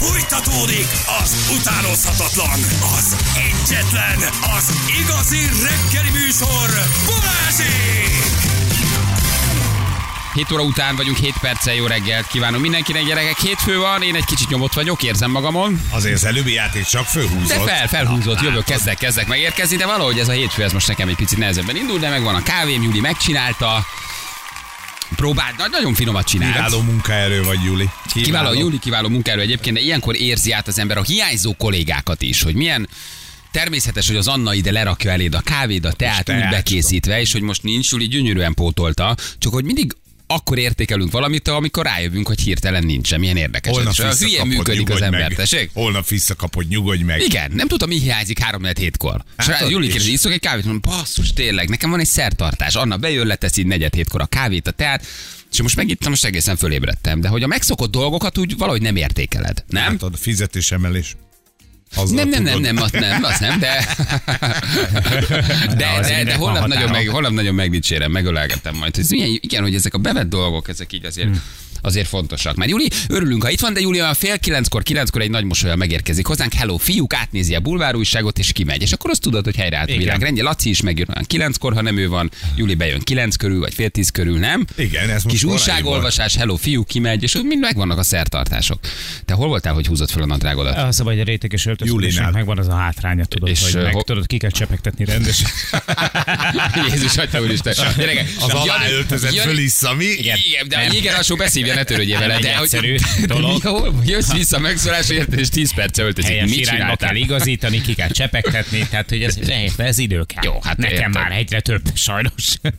Fújtatódik az utánozhatatlan, az egyetlen, az igazi reggeli műsor, Balázsék! 7 óra után vagyunk, 7 perccel jó reggelt kívánom mindenkinek, gyerekek. Hétfő van, én egy kicsit nyomott vagyok, érzem magamon. Azért az előbbi játék csak fölhúzott. De fel, felhúzott, Na, jövök, látod? kezdek, kezdek megérkezni, de valahogy ez a hétfő, ez most nekem egy picit nehezebben indul, de megvan a kávém, Júli megcsinálta. Próbált, na- nagyon finomat csinált. Kiváló munkaerő vagy, Juli. Kiváló, Júli kiváló munkáról egyébként, de ilyenkor érzi át az ember a hiányzó kollégákat is, hogy milyen Természetes, hogy az Anna ide lerakja eléd a kávét, a teát úgy teát, bekészítve, és hogy most nincs, Júli gyönyörűen pótolta, csak hogy mindig akkor értékelünk valamit, amikor rájövünk, hogy hirtelen nincsen. Milyen érdekes. Holnap. És a visszakapod, működik az ember, tessék? Holnap visszakapod, nyugodj meg. Igen, nem tudom, mi hiányzik 3 hétkor. És Hát is. kérdezi, iszok egy kávét, mondom, basszus, tényleg, nekem van egy szertartás. Anna bejön, leteszi negyed hétkor a kávét, a teát, és most megittem, most egészen fölébredtem. De hogy a megszokott dolgokat úgy valahogy nem értékeled. Nem? Látod, fizetésemelés. Azzal Nem, nem, nem, nem, azt nem, azt nem, de... De, de, de mindenek holnap, nagyon meg, holnap nagyon megdicsérem, megölelgetem majd. Ez milyen, igen, hogy ezek a bevett dolgok, ezek így azért, azért fontosak. Mert Júli, örülünk, ha itt van, de Júli olyan fél kilenckor, kilenckor egy nagy mosolyal megérkezik hozzánk. Hello, fiúk, átnézi a bulvárújságot, és kimegy. És akkor azt tudod, hogy helyreállt a Igen. világ rendje. Laci is megjön olyan kilenckor, ha nem ő van. Júli bejön kilenc körül, vagy fél tíz körül, nem? Igen, ez most Kis újságolvasás, hello, fiú, kimegy, és mind megvannak a szertartások. Te hol voltál, hogy húzott fel a nadrágodat? A hogy a réteges öltözködésnek megvan az a hátránya, tudod, És, hogy meg ho- tudod, ki kell csepegtetni rendesen. Jézus, atya úristen. Gyerekek, Az aláöltözet Jani- fölissza, mi? Igen, igen, de igen, alsó beszívja, ne törődjél vele. Nem De egy hogy egyszerű de dolog. hol, jössz vissza megszólás, érted, és 10 perc öltözik. Helyes Mit irányba kell igazítani, ki kell csepegtetni, tehát hogy ez, ez, idő kell. Jó, hát Nekem érted. már egyre több, sajnos.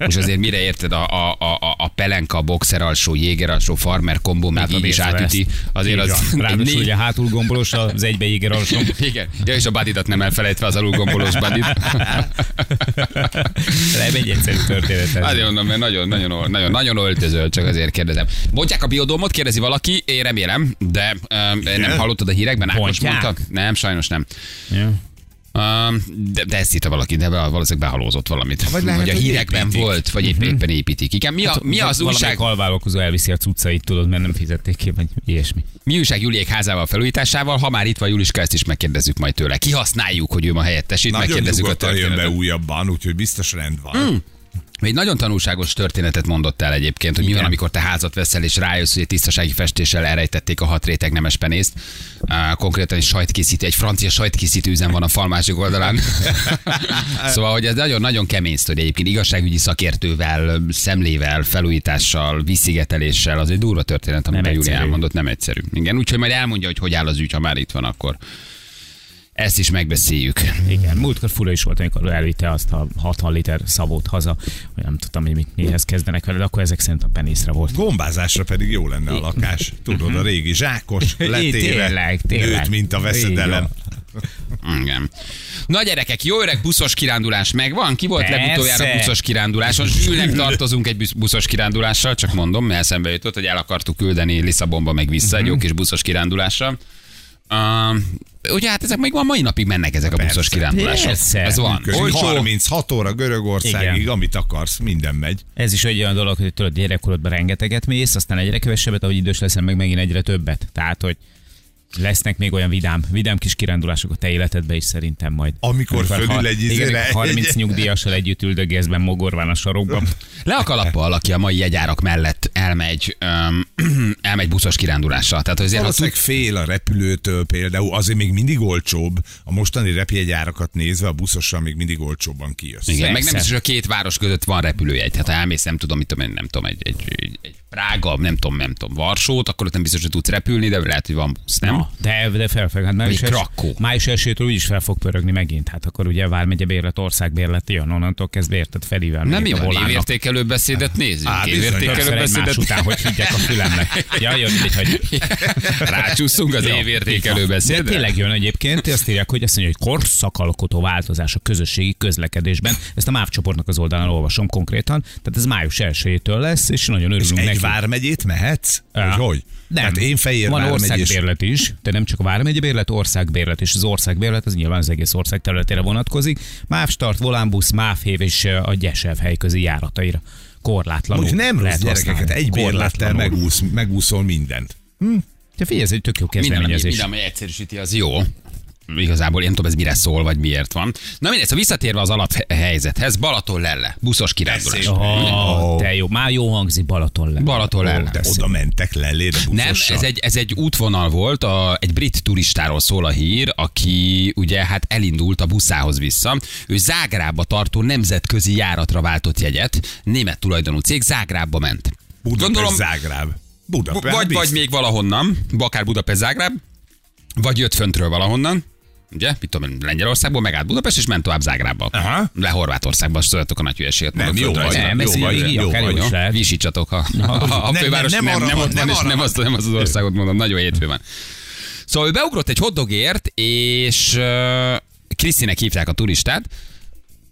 És azért mire érted a, a, a, a- pelenka, a boxer alsó, jéger alsó, farmer kombó, még Látod, így is átüti. Azért az... Ráadásul ugye hátul gombolos, az egybe íger alsom. Igen, ja, és a badidat nem elfelejtve az alulgombolós badit. Nem egy egyszerű történet. Azért mondom, mert nagyon, nagyon, nagyon, nagyon öltözöl, csak azért kérdezem. A biodomot, kérdezi valaki, én remélem, de um, nem hallottad a hírekben, Ákos mondta? Nem, sajnos nem. Ja. Um, de, de ezt írta valaki, de valószínűleg behalózott valamit. Vagy lehet, vagy a hírekben építik. volt, vagy épp, éppen építik. Igen, mi, a, mi az Valamelyik újság? halvállalkozó elviszi a cuccait, tudod, mert nem fizették ki, vagy ilyesmi. Mi újság Juliék házával felújításával? Ha már itt van Juliska, ezt is megkérdezzük majd tőle. Kihasználjuk, hogy ő ma helyettesít, Nagyon megkérdezzük a nyugodtan jön be történetet. újabban, úgyhogy biztos rend van. Hmm. Egy nagyon tanulságos történetet mondott el egyébként, hogy mi van, Igen. amikor te házat veszel, és rájössz, hogy egy tisztasági festéssel elrejtették a hat réteg nemes penészt. Konkrétan egy sajtkészítő, egy francia sajtkészítő üzem van a fal másik oldalán. szóval, hogy ez nagyon-nagyon kemény sztori egyébként igazságügyi szakértővel, szemlével, felújítással, visszigeteléssel, az egy durva történet, amit a Nem Júli egyszerű. elmondott, nem egyszerű. Igen, úgyhogy majd elmondja, hogy hogy áll az ügy, ha már itt van, akkor ezt is megbeszéljük. Igen, múltkor fura is volt, amikor elvitte azt a 60 liter szavót haza, hogy nem tudtam, hogy mit, mihez kezdenek vele, de akkor ezek szerint a penészre volt. Gombázásra pedig jó lenne a lakás. Tudod, a régi zsákos, letéve, Tényleg, tényleg. nőtt, mint a veszedelem. Igen. Na gyerekek, jó öreg buszos kirándulás megvan? Ki volt Persze. legutoljára buszos kiránduláson? Zsülnek tartozunk egy busz- buszos kirándulással, csak mondom, mert eszembe jutott, hogy el akartuk küldeni Lisszabonba meg vissza egy jó kis buszos kirándulással. Uh, ugye hát ezek még van mai napig mennek ezek a buszos Persze. kirándulások. Persze. Ez van. Működik. Olcsó, 36 óra Görögországig, Igen. amit akarsz, minden megy. Ez is egy olyan dolog, hogy tudod, gyerekkorodban rengeteget mész, aztán egyre kevesebbet, ahogy idős leszel, meg megint egyre többet. Tehát, hogy lesznek még olyan vidám, vidám kis kirándulások a te életedbe is szerintem majd. Amikor fölül ha- egy igen, izére- amikor 30 nyugdíjassal együtt üldögélsz mogorván a sarokban. le a kalappal, aki a mai jegyárak mellett elmegy, um, elmegy buszos kirándulásra. Tehát azért, ha Valószínűleg fél a repülőtől például, azért még mindig olcsóbb. A mostani repjegyárakat nézve a buszossal még mindig olcsóbban kijössz. Igen, meg nem biztos, hogy a két város között van repülőjegy. Tehát ha elmész, nem tudom, mit tudom, én, nem tudom, egy, egy, egy, egy Prága, nem tudom, nem tudom, Varsót, akkor ott nem biztos, hogy tudsz repülni, de lehet, hogy van busz, nem? Na, de, de felfel, hát május, Krakkó. május elsőtől úgyis fel fog pörögni megint. Hát akkor ugye Vármegye bérlet, országbérlet jön, onnantól kezdve érted felível. Nem jó, évértékelő beszédet nézzük. Á, bizony. Évértékelő beszédet után, hogy higgyek a fülemnek. Ja, jön, mindegy, hogy Rácsúszunk az évértékelő. De tényleg jön egyébként, azt írják, hogy azt mondja, hogy korszakalkotó változás a közösségi közlekedésben. Ezt a MÁV csoportnak az oldalán olvasom konkrétan. Tehát ez május 1-től lesz, és nagyon És örülünk egy neki. vármegyét mehetsz? Ja. Hogy? Nem. Tehát én fehér Van országbérlet is, de nem csak a vármegyebérlet, országbérlet, és az országbérlet az nyilván az egész ország területére vonatkozik. MÁV Start, Volánbusz, MÁV Hév és a Gyesev helyközi járataira. Korlátlanul. Úgy nem rossz lehet gyerekeket, egy bérlettel megúsz, megúszol mindent. Te figyelj, ez egy tök jó Minden, ami, kezdeményezés. minden, ami egyszerűsíti, az jó. Igazából én nem tudom, ez mire szól, vagy miért van. Na mindegy, szóval visszatérve az alaphelyzethez, Balaton lelle, buszos kirándulás. Oh, te jó, már jó hangzik Balaton le. Balaton lelle. Oda mentek lellére Nem, ez egy, ez egy útvonal volt, a, egy brit turistáról szól a hír, aki ugye hát elindult a buszához vissza. Ő Zágrába tartó nemzetközi járatra váltott jegyet, német tulajdonú cég, Zágrába ment. Budapest, Gondolom, Zágráb. Budapest. vagy, vagy még valahonnan, akár Budapest Zágráb, vagy jött föntről valahonnan, ugye, mit tudom, Lengyelországból megállt Budapest, és ment tovább Zágrába. Aha. Le Horvátországba, azt tudjátok a nagy hülyeséget. Nem, jó vagy. Nem, Jó vagy, jó vagy. Visítsatok, ha a, főváros nem, nem, nem nem, nem, azt, nem az országot mondom, nagyon hétfő van. Szóval ő beugrott egy hotdogért, és Krisztinek hívták a turistát,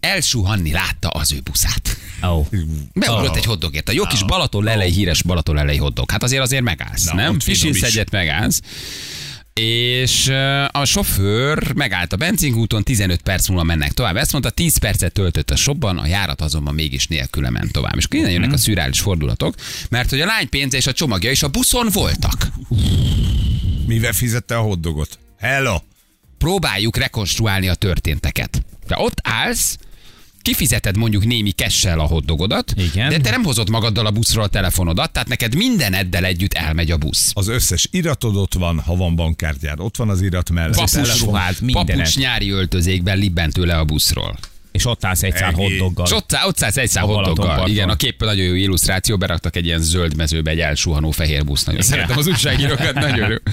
elsuhanni látta az ő buszát. Oh. Beugrott Oh. egy hotdogért. A jó kis Balaton lelei, híres Balaton lelei hotdog. Hát azért azért megállsz, Na, nem? is. egyet, megállsz. És a sofőr megállt a benzinkúton, 15 perc múlva mennek tovább. Ezt mondta, 10 percet töltött a shopban, a járat azonban mégis nélküle ment tovább. És innen jönnek a szürális fordulatok, mert hogy a lány pénze és a csomagja is a buszon voltak. Mivel fizette a hotdogot? Hello! próbáljuk rekonstruálni a történteket. De ott állsz, kifizeted mondjuk némi kessel a hotdogodat, Igen. de te nem hozod magaddal a buszról a telefonodat, tehát neked mindeneddel együtt elmegy a busz. Az összes iratod ott van, ha van bankkártyád, ott van az irat mellett. Papucs, mindenet. papucs nyári öltözékben libbentő le a buszról. És ott állsz egy szál Ennyi. hotdoggal. És ott, ott szállsz egy hotdoggal. Balatonparton. Igen, a képen nagyon jó illusztráció, beraktak egy ilyen zöld mezőbe egy elsuhanó fehér busz. Nagyon szeretem az újságírókat, nagyon jó.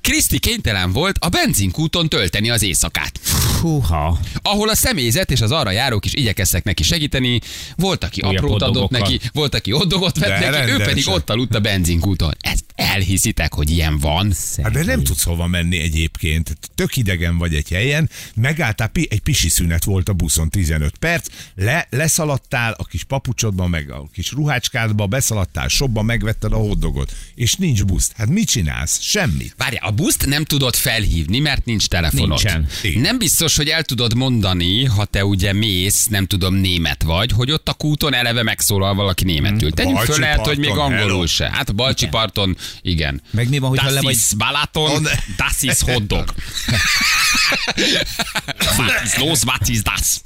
Kriszti kénytelen volt a benzinkúton tölteni az éjszakát. Húha. ahol a személyzet és az arra járók is igyekeztek neki segíteni. Volt, aki Újabb aprót adott neki, volt, aki oddogot vett De neki, ő pedig ott aludt a benzinkúton. Ezt elhiszitek, hogy ilyen van? Hát de nem tudsz hova menni egyébként. Tök idegen vagy egy helyen, megálltál, pi- egy pisi szünet volt a buszon 15 perc, le, leszaladtál a kis papucsodba, meg a kis ruhácskádba, beszaladtál sobba, megvetted a hotdogot, és nincs busz. Hát mit csinálsz? Semmit. Várjál, a buszt nem tudod felhívni, mert nincs telefonod. Nincsen. Igen. Nem biztos, hogy el tudod mondani, ha te ugye mész, nem tudom, német vagy, hogy ott a kúton eleve megszólal valaki németül. Tegyük Balcsi föl, lehet, hogy még angolul hello. se. Hát a Balcsi parton, igen. Meg mi van, hogyha das le vagy- Balaton, On- das ist hotdog. was ist los, was ist das?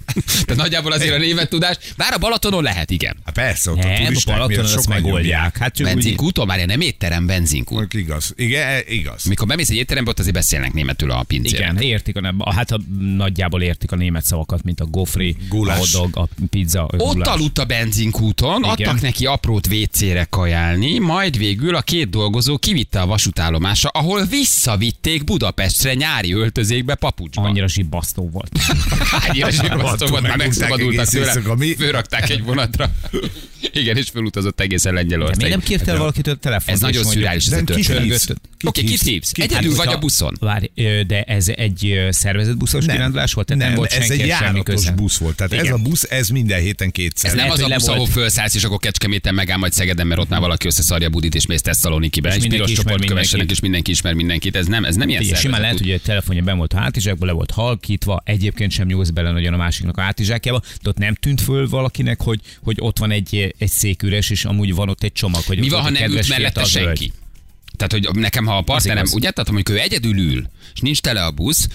Tehát nagyjából azért a német tudás. Bár a Balatonon lehet, igen. Hát persze, ott a Nem, a turisták Balatonon miatt ezt sokan megoldják. Hát csak úgy, Benzinkúton, már nem étterem, benzinkút. Igaz. Igen, e, igaz. Mikor bemész egy étterembe, ott azért beszélnek németül a pincérek. igen, értik a, nem- hát a, nagyjából értik a német szavakat, mint a gofri, Gulás. a hotdog, a pizza, a Ott aludt a benzinkúton, adtak neki aprót WC-re kajálni, majd végül a két dolgozó kivitte a vasútállomásra, ahol visszavitték Budapestre nyári öltözékbe papucsba. Annyira zsibbasztó volt. Annyira zsírvasztó volt, már megszabadultak tőle. Fölrakták egy vonatra. Igen, és fölutazott egészen De miért Lengyelország. nem kértél valakitől a telefont? Ez nagyon ez a történet. hívsz? Oké, kit hívsz? Egyedül vagy a buszon? Várj, de ez egy szervezett buszos kirándulás volt? Tehát nem, volt ez egy senki semmi járatos busz volt. Tehát ez a busz, ez minden héten kétszer. Ez nem az a busz, ahol felszállsz, és akkor Kecskeméten megáll majd Szegeden, mert ott már valaki összeszarja Budit, és mész Tesszalonikibe, És és mindenki piros csoport kövessenek, és mindenki ismer mindenkit. Ez nem, ez nem ilyen Igen, simán szervezet lehet, hogy a telefonja ben volt a hátizsákba, le volt halkítva, egyébként sem nyúlsz bele nagyon a másiknak a hátizsákjába, de ott nem tűnt föl valakinek, hogy, hogy ott van egy, egy szék üres, és amúgy van ott egy csomag. Hogy Mi van, ha a nem ült mellette senki? Tehát, hogy nekem, ha a partnerem, ugye, tehát mondjuk ő egyedül ül, és nincs tele a busz,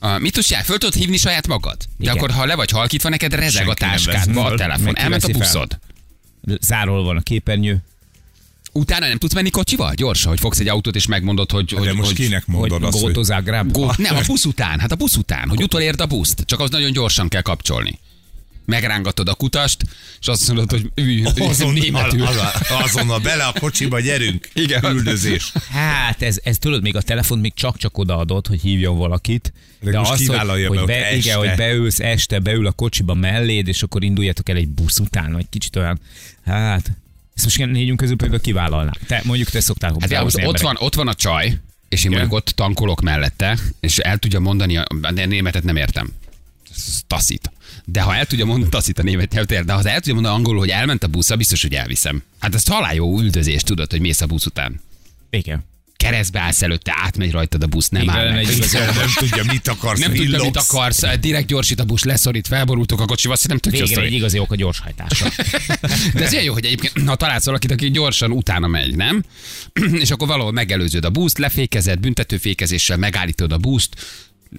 Uh, mit tudsz? Föl tudod hívni saját magad? De Igen. akkor, ha le vagy halkítva, neked rezeg Senki a táskádba a telefon. Elment a buszod. Zárol van a képernyő. Utána nem tudsz menni kocsival? Gyorsan, hogy fogsz egy autót, és megmondod, hogy... De hogy, most hogy, kinek mondod hogy azt, hogy gótozál Zágrábba. Go, nem, a busz után, hát a busz után, hogy utolérd a buszt, csak az nagyon gyorsan kell kapcsolni. Megrángatod a kutast, és azt mondod, hogy ülj, azonnal, németül. azonnal bele a kocsiba, gyerünk. Igen. Üldözés. Hát ez, ez tudod, még a telefon még csak-csak odaadott, hogy hívjon valakit. De De most az, hogy, hogy, be be, igen, este. hogy beülsz este, beül a kocsiba melléd, és akkor induljatok el egy busz után, vagy kicsit olyan, hát, ezt most négyünk közül például kivállalná. Te, mondjuk te szoktál Hát ott, ott, van, ott van a csaj, és én mondjuk ott tankolok mellette, és el tudja mondani, a, de németet nem értem. Taszít. De ha el tudja mondani, taszít a német nyelvt, de ha el tudja mondani angolul, hogy elment a busz, biztos, hogy elviszem. Hát ez talán jó üldözés, tudod, hogy mész a busz után. Igen. Keresztbe állsz előtte, átmegy rajtad a busz, nem Igen, áll meg. igazi Nem tudja, mit akarsz, Nem tudja, mit akarsz, direkt gyorsít a busz, leszorít, felborultok a kocsival, azt nem tudja Végre egy igazi ok a gyorshajtásra. De ez olyan jó, hogy egyébként, ha találsz valakit, aki gyorsan utána megy, nem? És akkor valahol megelőződ a buszt, lefékezed, büntetőfékezéssel megállítod a buszt,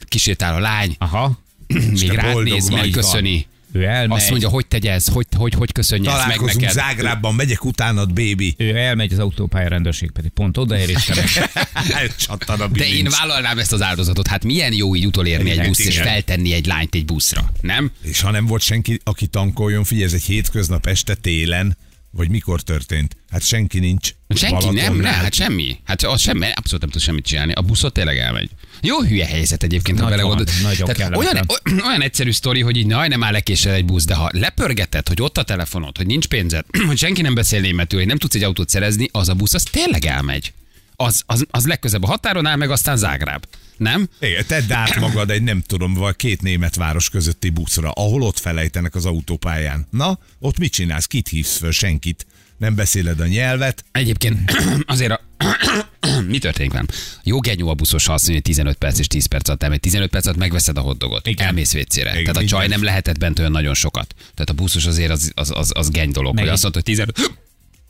kísértál a lány, Aha. még rád néz, megköszöni. Ő elmegy. Azt mondja, hogy tegye ez, hogy, hogy, hogy köszönje ezt meg neked. Zágrábban, megyek utánad, baby. Ő elmegy, az autópálya rendőrség pedig pont odaér, és. Csattan a De én bilincs. vállalnám ezt az áldozatot. Hát milyen jó így utolérni egy Igen, buszt és feltenni egy lányt egy buszra, nem? És ha nem volt senki, aki tankoljon, figyelj, ez egy hétköznap este télen, vagy mikor történt? Hát senki nincs. Senki nem, Balatonnál. ne, hát semmi. Hát az semmi, abszolút nem tud semmit csinálni. A buszot tényleg elmegy. Jó hülye helyzet egyébként, ha belegondolod. olyan, olyan egyszerű sztori, hogy így naj, nem áll lekésel egy busz, de ha lepörgeted, hogy ott a telefonod, hogy nincs pénzed, hogy senki nem beszél németül, hogy nem tudsz egy autót szerezni, az a busz, az tényleg elmegy. Az, az, az legközebb a határon áll, meg aztán Zágráb. Nem? Igen, tedd át magad egy nem tudom, vagy két német város közötti buszra, ahol ott felejtenek az autópályán. Na, ott mit csinálsz? Kit hívsz föl? Senkit. Nem beszéled a nyelvet. Egyébként azért a... Mi történik velem? Jó genyó a buszos, ha azt mondja, hogy 15 perc és 10 perc alatt elmegy. 15 perc alatt megveszed a hotdogot. Igen. Elmész vécére. Igen, Tehát a csaj nem lehetett bent olyan nagyon sokat. Tehát a buszos azért az, az, az, az geny dolog. Meg Hogy azt mondta, hogy 15...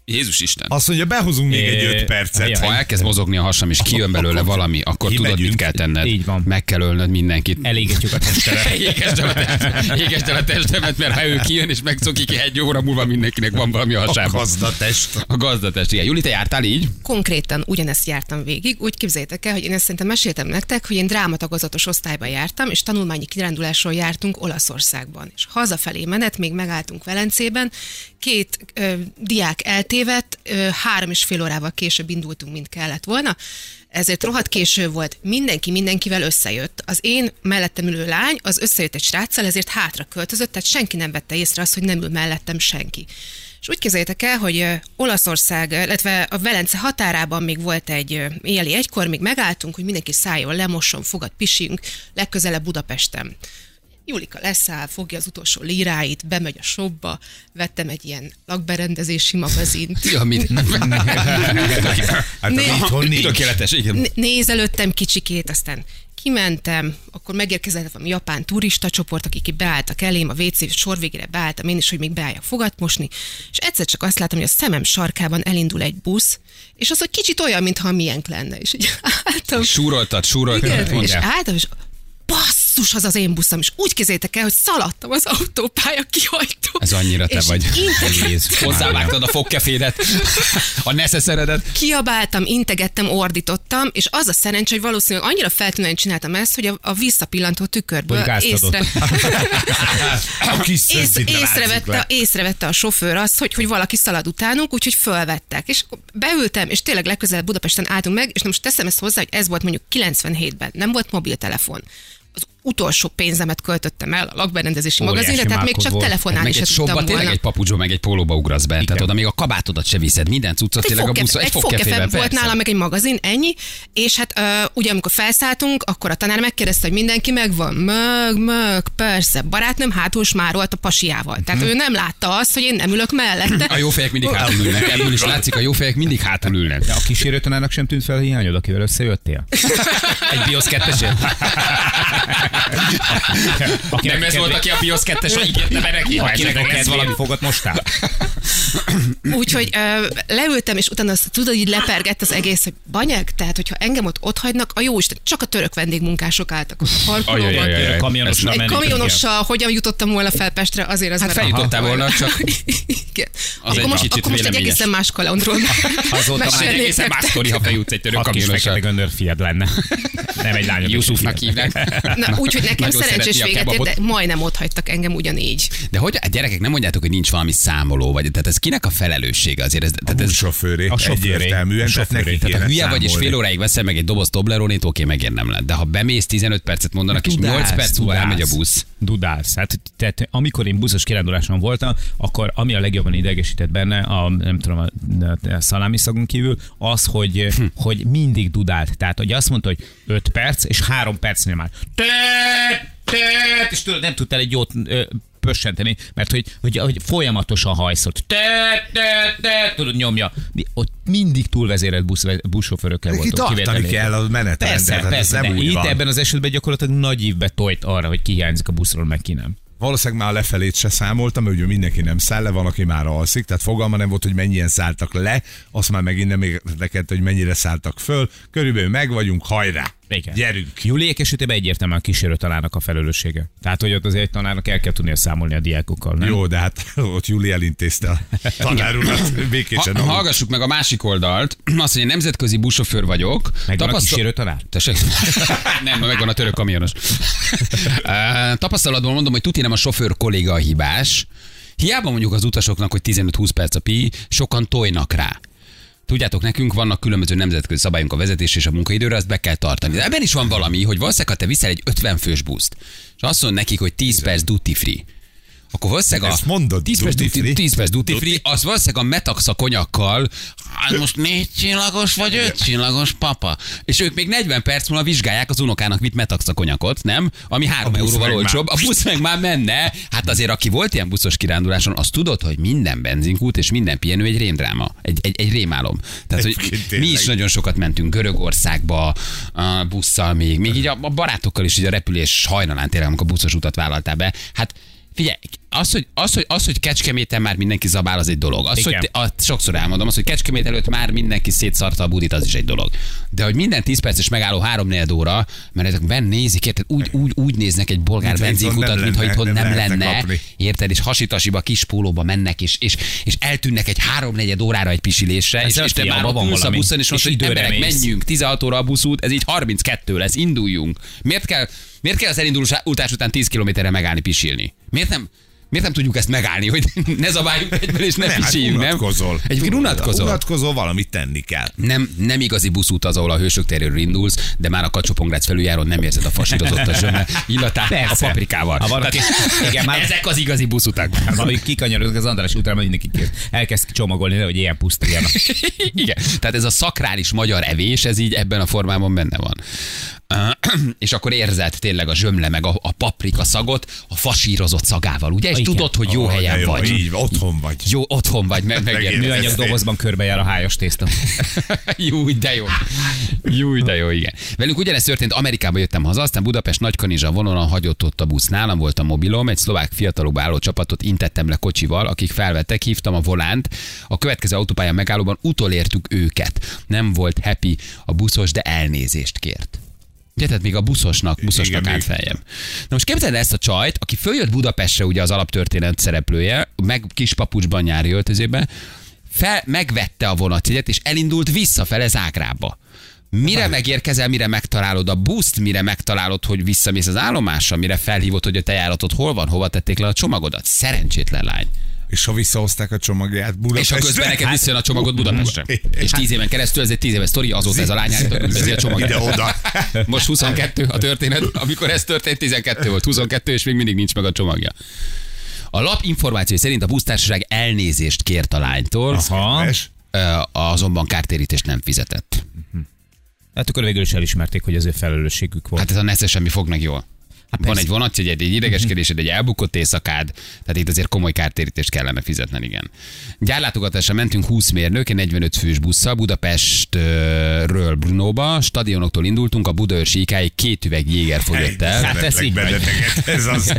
Jézus Isten! Azt mondja, behozunk még egy É, öt percet. jaj. Ha elkezd mozogni a hasam, és kijön belőle valami, akkor tudod, mit Kimegyünk. kell tenned. Így van. Meg kell ölnöd mindenkit. Elégetjük a testelet. Égesd el a test- égesd el a testemet, mert ha ő kijön és megszokik, egy óra múlva mindenkinek van valami a A hasában. gazdatest. A gazdatest, igen. Juli, te jártál így? Konkrétan ugyanezt jártam végig. Úgy képzeljétek el, hogy én ezt szerintem meséltem nektek, hogy én drámatagozatos osztályba jártam, és tanulmányi kirándulásról jártunk Olaszországban. És hazafelé menet, még megálltunk Velencében, két ö, diák eltévedt, ö, három és fél órával később indultunk, mint kellett volna. Ezért rohadt késő volt, mindenki mindenkivel összejött. Az én mellettem ülő lány, az összejött egy sráccal, ezért hátra költözött, tehát senki nem vette észre azt, hogy nem ül mellettem senki. És úgy képzeljétek el, hogy Olaszország, illetve a Velence határában még volt egy éjjeli egykor, még megálltunk, hogy mindenki szálljon, lemosson, fogad, pisünk, legközelebb Budapesten. Julika leszáll, fogja az utolsó líráit, bemegy a shopba, vettem egy ilyen lakberendezési magazint, Ja, mit? Hát Né-. Tökéletes, igen. Nézelődtem kicsikét, aztán kimentem, akkor megérkezett valami japán turista csoport, akik itt beálltak elém, a WC sor végére beálltam én is, hogy még beálljak fogat mosni, és egyszer csak azt látom, hogy a szemem sarkában elindul egy busz, és az egy kicsit olyan, mintha a miénk lenne, és így álltam. Súroltad, súroltad. Igen, és álltam, és basszus, az az én buszom, és úgy kézzétek el, hogy szaladtam az autópálya kihajtó. Ez annyira te vagy. Hozzávágtad a fogkefédet, a neszeszeredet. kiabáltam, integettem, ordítottam, és az a szerencsé, hogy valószínűleg annyira feltűnően csináltam ezt, hogy a, a visszapillantó tükörből észre, A kis ész, szözzit rázzuk észrevette, észrevette a sofőr azt, hogy, hogy valaki szalad utánunk, úgyhogy fölvettek. És beültem, és tényleg legközelebb Budapesten álltunk meg, és most teszem ezt hozzá, hogy ez volt mondjuk 97-ben, nem volt mobiltelefon. Az utolsó pénzemet költöttem el a lakberendezési Óriási magazinra, tehát még csak volt. telefonálni Meg se egy tudtam sobba tényleg volna. egy papucsba, meg egy pólóba ugrasz be. Tehát oda még a kabátodat se viszed, minden cuccot tényleg a buszon, egy egy fogkefe fogkefében, volt persze. nálam, meg egy magazin, ennyi. És hát uh, ugye amikor felszálltunk, akkor a tanár megkérdezte, hogy mindenki megvan. Mög, mög, persze. Barátnőm hátul smárolt a pasiával. Tehát ő nem látta azt, hogy én nem ülök mellette. A jó fejek mindig hátul ülnek. Ebből is látszik, a jó fejek mindig hátul ülnek. De a kísérőtanárnak sem tűnt fel a hiányod, akivel összejöttél? Egy BIOS 2 Aki Nem ez volt, aki a BIOS 2 ígérte be neki? Ha Akinek lesz valami fogat mostál? Úgyhogy ö, leültem, és utána azt tudod, így lepergett az egész, hogy banyag, tehát hogyha engem ott ott hagynak, a jó Isten, csak a török vendégmunkások álltak ott a parkolóban. Egy kamionossal hogyan jutottam volna fel Pestre, azért az Hát már- feljutottál volna, csak Igen. Az akkor most, akkor most egy egészen más kalandról Azóta az egy egészen más ha bejutsz egy török Hat kis kamionossal. fekete göndör fiad lenne. Nem egy lány. Yusufnak hívnak. Na, úgyhogy nekem szerencsés a véget ért, kebabot. de majdnem ott hagytak engem ugyanígy. De hogy, hát gyerekek, nem mondjátok, hogy nincs valami számoló, vagy tehát ez kinek a felelőssége azért? Ez, A tehát ez, buszsofőré. A sofőré. Egyértelműen. A Tehát sofőré. neki tehát ha hülye vagy és fél óráig veszel meg egy doboz Tobleronét, oké, megérnem le. De ha bemész 15 percet mondanak, és 8 perc múlva elmegy a busz. Dudálsz. Hát, tehát amikor én buszos kiránduláson voltam, akkor ami a legjobban idegesített benne, a, nem tudom, a, a szalámi szagon kívül, az, hogy, Hm. hogy mindig dudált. Tehát, hogy azt mondta, hogy 5 perc, és 3 percnél már. Tét, és tudod, nem tudtál egy jót ö, pössenteni, mert hogy, hogy, hogy folyamatosan hajszott. Te, te, te, tudod, nyomja. Mi, ott mindig túlvezérelt busz, buszsofőrökkel voltunk. tartani kell a menetrendet. Persze, hát ez persze, nem itt van. ebben az esetben gyakorlatilag nagy évbe tojt arra, hogy ki hiányzik a buszról, meg ki nem. Valószínűleg már a lefelét se számoltam, mert ugye mindenki nem száll le, van, aki már alszik, tehát fogalma nem volt, hogy mennyien szálltak le, azt már megint nem érdekelt, hogy mennyire szálltak föl. Körülbelül meg vagyunk, hajrá! Igen. Gyerünk! Juliék esetében egyértelműen a kísérő tanának a felelőssége. Tehát, hogy ott azért egy tanárnak el kell tudnia számolni a diákokkal, nem? Jó, de hát ott Júli elintézte a tanár urat békésen. Ha, hallgassuk meg a másik oldalt. Azt, én nemzetközi buszsofőr vagyok. Megvan a Tapasztal- kísérő tanár? Tessék? nem, megvan a török kamionos. Ö, Tapasztalatból mondom, hogy tuti nem a sofőr kolléga a hibás. Hiába mondjuk az utasoknak, hogy 15-20 perc a pi, sokan tojnak rá. Tudjátok, nekünk vannak különböző nemzetközi szabályunk a vezetés és a munkaidőre, azt be kell tartani. De ebben is van valami, hogy valószínűleg, ha te viszel egy 50 fős buszt, és azt mondod nekik, hogy 10 perc duty free, akkor valószínűleg a Ezt mondod, 10 perc duty free? 10 perc duty free, az valószínűleg a metaxa konyakkal, hát most négy csillagos vagy öt csillagos papa. És ők még 40 perc múlva vizsgálják az unokának vitt metaxa konyakot, nem? Ami 3 busz euróval meg már. olcsóbb. A busz meg már menne. Hát azért, aki volt ilyen buszos kiránduláson, az tudod, hogy minden benzinkút és minden pihenő egy rémdráma, egy, egy, egy rémálom. Tehát, hogy mi is nagyon sokat mentünk Görögországba a busszal még, még így a, a barátokkal is így a repülés hajnalán tényleg, amikor buszos utat vállaltál be. Hát Figyelj, az hogy, az, hogy, az, hogy Kecskeméten már mindenki zabál, az egy dolog. Az, Igen. hogy a, sokszor elmondom, az, hogy Kecskemét előtt már mindenki szétszarta a budit, az is egy dolog. De hogy minden 10 perces megálló 3 4 óra, mert ezek benn nézik, érted, úgy, úgy, úgy néznek egy bolgár itthon benzinkutat, mintha itthon nem nem, lenne, kapni. érted, és hasitasiba, kis pólóba mennek, és, és, és eltűnnek egy 3 4 órára egy pisilésre, és, Ezzel és te már ott ülsz a buszon, és És azt, hogy emberek, mész. menjünk, 16 óra a buszút, ez így 32 lesz, induljunk. Miért kell, miért kell az elindulás után 10 kilométerre megállni pisilni? Miért nem, Miért nem tudjuk ezt megállni, hogy ne zabáljunk egyben és ne, Ne, ne hát pisiljünk, nem? unatkozol. Egyébként unatkozol. Unatkozol, valamit tenni kell. Nem, nem igazi buszút az, ahol a hősök teréről indulsz, de már a kacsopongrácz felüljáron nem érzed a fasírozott a zsömmel illatát a paprikával. Ha valaki- Tehát, igen, már- Ezek az igazi buszutak. Hát Valahogy kikanyarodik az András után, hogy kér. elkezd csomagolni, hogy ilyen pusztuljanak. Igen. Tehát ez a szakrális magyar evés, ez így ebben a formában benne van. és akkor érzed tényleg a zsömle, meg a, a paprika szagot a fasírozott szagával, ugye? És Igen. tudod, hogy jó de helyen jó, vagy. Így, otthon vagy. Jó, otthon vagy, meg, meg Megérted. Műanyag dobozban körbejár a hájas tészta. Jó, de jó. Jó, de jó, igen. Velünk ugyanezt történt, Amerikába jöttem haza, aztán Budapest Nagykanizsa vonalon hagyott ott a busz. Nálam volt a mobilom, egy szlovák fiatalokba álló csapatot intettem le kocsival, akik felvettek, hívtam a volánt. A következő autópályán megállóban utolértük őket. Nem volt happy a buszos, de elnézést kért. Ugye, tehát még a buszosnak, buszosnak Igen, állt. Na most képzeld el ezt a csajt, aki följött Budapestre, ugye az alaptörténet szereplője, meg kis papucsban nyári öltözőben, fel, megvette a vonatjegyet, és elindult visszafele Zágrába. Mire megérkezel, mire megtalálod a buszt, mire megtalálod, hogy visszamész az állomásra, mire felhívod, hogy a te járatod hol van, hova tették le a csomagodat. Szerencsétlen lány. És ha visszahozták a csomagját És Budapestre, ha közben neked visszajön a csomagot Budapestre. És tíz éven keresztül, ez egy tíz éves sztori, azóta ez a lány üldözi a csomagot. ide-oda. Most 22 a történet, amikor ez történt, 12 volt, 22, és még mindig nincs meg a csomagja. A lap információi szerint a busztársaság elnézést kért a lánytól, Aha. És azonban kártérítést nem fizetett. Hát akkor végül is elismerték, hogy az ő felelősségük volt. Hát ez a nesze semmi fog meg jól. Hát Van egy vonatjegyed, egy idegeskedésed, egy elbukott éjszakád, tehát itt azért komoly kártérítést kellene fizetni, igen. Gyárlátogatásra mentünk 20 mérnök, egy 45 fős busszal Budapestről Brunóba, stadionoktól indultunk, a Budaörsi ikáig két üveg jéger fogyott el. Hát ez így ez az.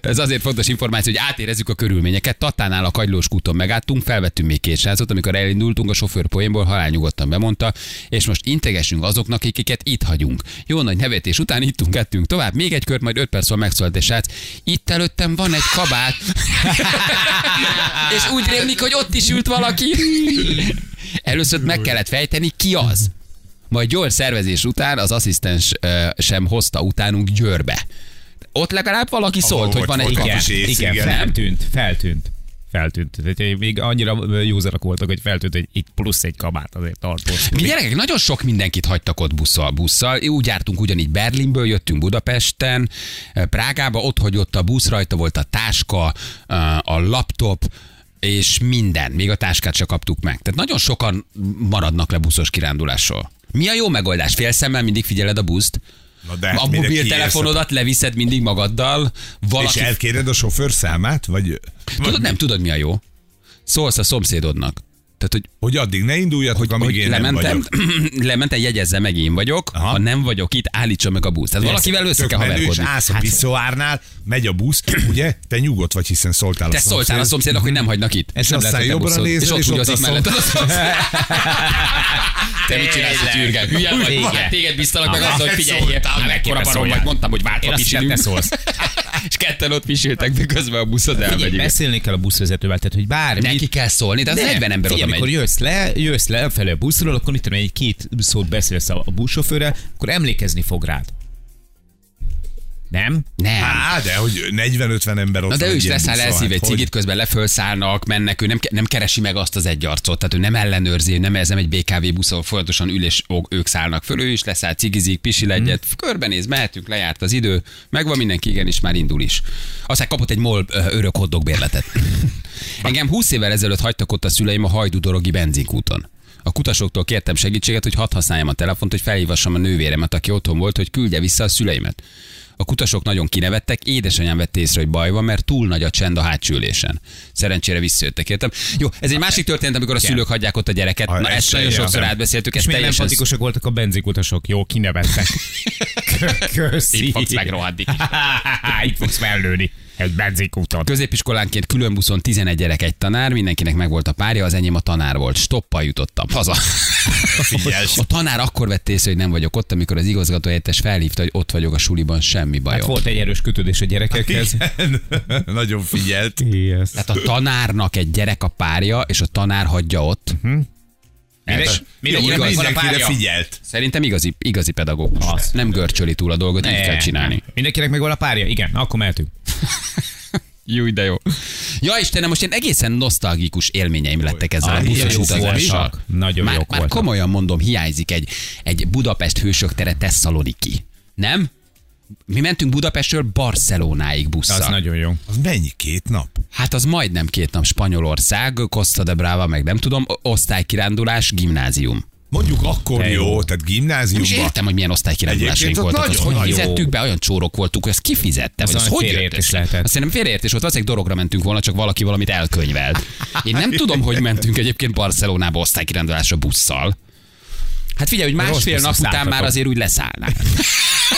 Ez azért fontos információ, hogy átérezzük a körülményeket. Tatánál a Kagylós kúton megálltunk, felvettünk még két srácot, amikor elindultunk, a sofőr poénból halálnyugodtan bemondta, és most integessünk azoknak, akiket itt hagyunk. Jó nagy nevetés után ittunk, ettünk tovább, még egy kört, majd öt perc múlva megszólalt egy srác. Itt előttem van egy kabát, és úgy rémlik, hogy ott is ült valaki. Először meg kellett fejteni, ki az. Majd gyors szervezés után az asszisztens ö, sem hozta utánunk Győrbe. Ott legalább valaki szólt, hogy volt- van egy kapus igen, igen. feltűnt, feltűnt. Feltűnt. Tehát még annyira józanak voltak, hogy feltűnt, hogy itt plusz egy kabát azért tartózkodik. Mi gyerekek, nagyon sok mindenkit hagytak ott busszal, busszal. Úgy jártunk ugyanígy Berlinből, jöttünk Budapesten, Prágába, ott hagyott a busz, rajta volt a táska, a laptop, és minden, még a táskát se kaptuk meg. Tehát nagyon sokan maradnak le buszos kirándulásról. Mi a jó megoldás? Fél szemmel mindig figyeled a buszt? Na de hát a mobiltelefonodat leviszed mindig magaddal, És valaki... elkéred a sofőr számát? Vagy, Tudod, nem tudod, mi a jó? Szólsz a szomszédodnak. Tehát, hogy hogy addig ne induljatok, amíg hogy én nem lementem, vagyok. lementem, jegyezze meg, én vagyok, Aha. ha nem vagyok itt, állítsa meg a busz. Tehát valakivel össze kell és haverkodni. állsz a piszoárnál, megy a busz, ugye? Te nyugodt vagy, hiszen szóltál Te a szóltál a szomszédnak, hogy nem hagynak itt. Ez És nem aztán lehet, jobbra buszod. nézel, És ott és ott húgyozik a mellett. szomszéd. Te mit csinálsz, hogy Jürgen? Hülye vagy? Hát téged biztalak meg azzal, hogy figyelj, hát mekkora barom vagy, mondtam, hogy Én te pisilünk. szólsz. És ketten ott pisiltek, miközben a buszod Figyelj, elmegy. beszélni kell a buszvezetővel, tehát hogy bármi. Neki kell szólni, de az 40 ember oda amikor megy. jössz le, jössz le felé a buszról, akkor mit tudom, egy két szót beszélsz a buszsofőrrel, akkor emlékezni fog rád. Nem? Nem. Á, de hogy 40-50 ember ott Na de ő is leszáll, elszív egy hát cigit, közben lefölszállnak, mennek, ő nem, nem keresi meg azt az egy arcot, tehát ő nem ellenőrzi, nem ez nem egy BKV busz, ahol folyamatosan ül és ők szállnak föl, ő is leszáll, cigizik, pisil egyet, körbenéz, mehetünk, lejárt az idő, megvan mindenki, igen, és már indul is. Aztán kapott egy MOL örök hoddog bérletet. Engem 20 évvel ezelőtt hagytak ott a szüleim a hajdudorogi benzinkúton. A kutasoktól kértem segítséget, hogy hadd használjam a telefont, hogy felhívassam a nővéremet, aki otthon volt, hogy küldje vissza a szüleimet. A kutasok nagyon kinevettek, édesanyám vette észre, hogy baj van, mert túl nagy a csend a hátsó ülésen. Szerencsére visszajöttek, értem. Jó, ez egy másik történet, amikor a szülők hagyják ott a gyereket. Na, ez ezt nagyon sokszor átbeszéltük, És teljesen empatikusak voltak a benzinkutasok. Jó, kinevettek. Köszi. Itt fogsz megrohadni. Itt fogsz fellőni. Ez benzinkúton. Középiskolánként külön buszon 11 gyerek egy tanár, mindenkinek megvolt a párja, az enyém a tanár volt. Stoppal jutottam. Haza. A tanár akkor vett észre, hogy nem vagyok ott, amikor az igazgató helyettes felhívta, hogy ott vagyok a suliban, semmi bajom. Hát volt egy erős kötődés a gyerekekhez. Igen. Nagyon figyelt. Yes. Tehát a tanárnak egy gyerek a párja, és a tanár hagyja ott. Mire, Ez- mire, Igaz, mire van a párja? figyelt. Szerintem igazi, igazi pedagógus. Az. Nem görcsöli túl a dolgot, így kell csinálni. Mindenkinek megvan a párja? Igen, akkor mehetünk. Jó, de jó. Ja Istenem, most ilyen egészen nosztalgikus élményeim lettek ezzel a buszos utazással. Nagyon már, jók már voltak. komolyan mondom, hiányzik egy, egy Budapest hősök tere Tesszaloniki. Nem? Mi mentünk Budapestről Barcelonáig busszal. Az nagyon jó. Az mennyi? Két nap? Hát az majdnem két nap Spanyolország, Costa de Brava, meg nem tudom, osztálykirándulás, gimnázium. Mondjuk akkor jó, jó. tehát gimnáziumban. értem, hogy milyen ott voltak. Azt nagyon hogy nagy. fizettük be, olyan csórok voltunk, hogy ezt kifizette. Vagy az hogy félreértés lehetett. Azt szerintem félreértés volt, valószínűleg dologra mentünk volna, csak valaki valamit elkönyvelt. Én nem tudom, hogy mentünk egyébként Barcelonába osztálykirándulásra busszal. Hát figyelj, hogy másfél Rossz nap után már szálltatok. azért úgy leszállnál.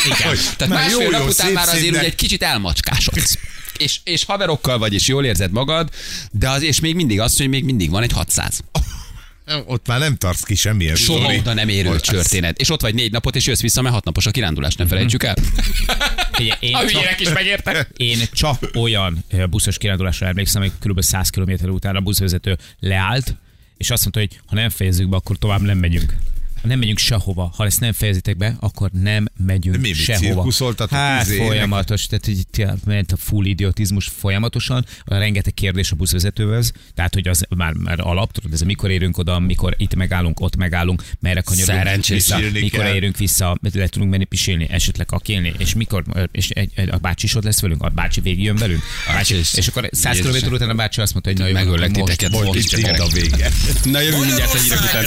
Igen. Tehát Már másfél jó, nap jó, után szép már azért úgy egy kicsit elmacskásodsz. És, és haverokkal vagy, és jól érzed magad, de az, és még mindig az, hogy még mindig van egy 600. Ott már nem tartsz ki semmilyen Soha sztori. oda nem érő Az- történet. És ott vagy négy napot, és jössz vissza, mert hat napos a kirándulás, nem felejtsük el. Figyelj, én A csak- is megértek. Én csak olyan buszos kirándulásra emlékszem, hogy kb. 100 km után a buszvezető leállt, és azt mondta, hogy ha nem fejezzük be, akkor tovább nem megyünk. Nem megyünk sehova. Ha ezt nem fejezitek be, akkor nem megyünk mi, sehova. Hát izének? folyamatos, tehát így ment a full idiotizmus folyamatosan, a rengeteg kérdés a buszvezetőhöz, tehát hogy az már, már alap, tudod, ez a mikor érünk oda, mikor itt megállunk, ott megállunk, merre kanyarodunk vissza, mikor kell. érünk vissza, le tudunk menni pisilni, esetleg kakélni, és mikor, és egy, egy, a bácsi is ott lesz velünk, a bácsi végig jön velünk, a bácsi, és- akkor 100 Jézusom. km után a bácsi azt mondta, hogy na jó, Megöllek akkor most- titeket. Most Most itt a vége. Na jövünk mindjárt a hírek után.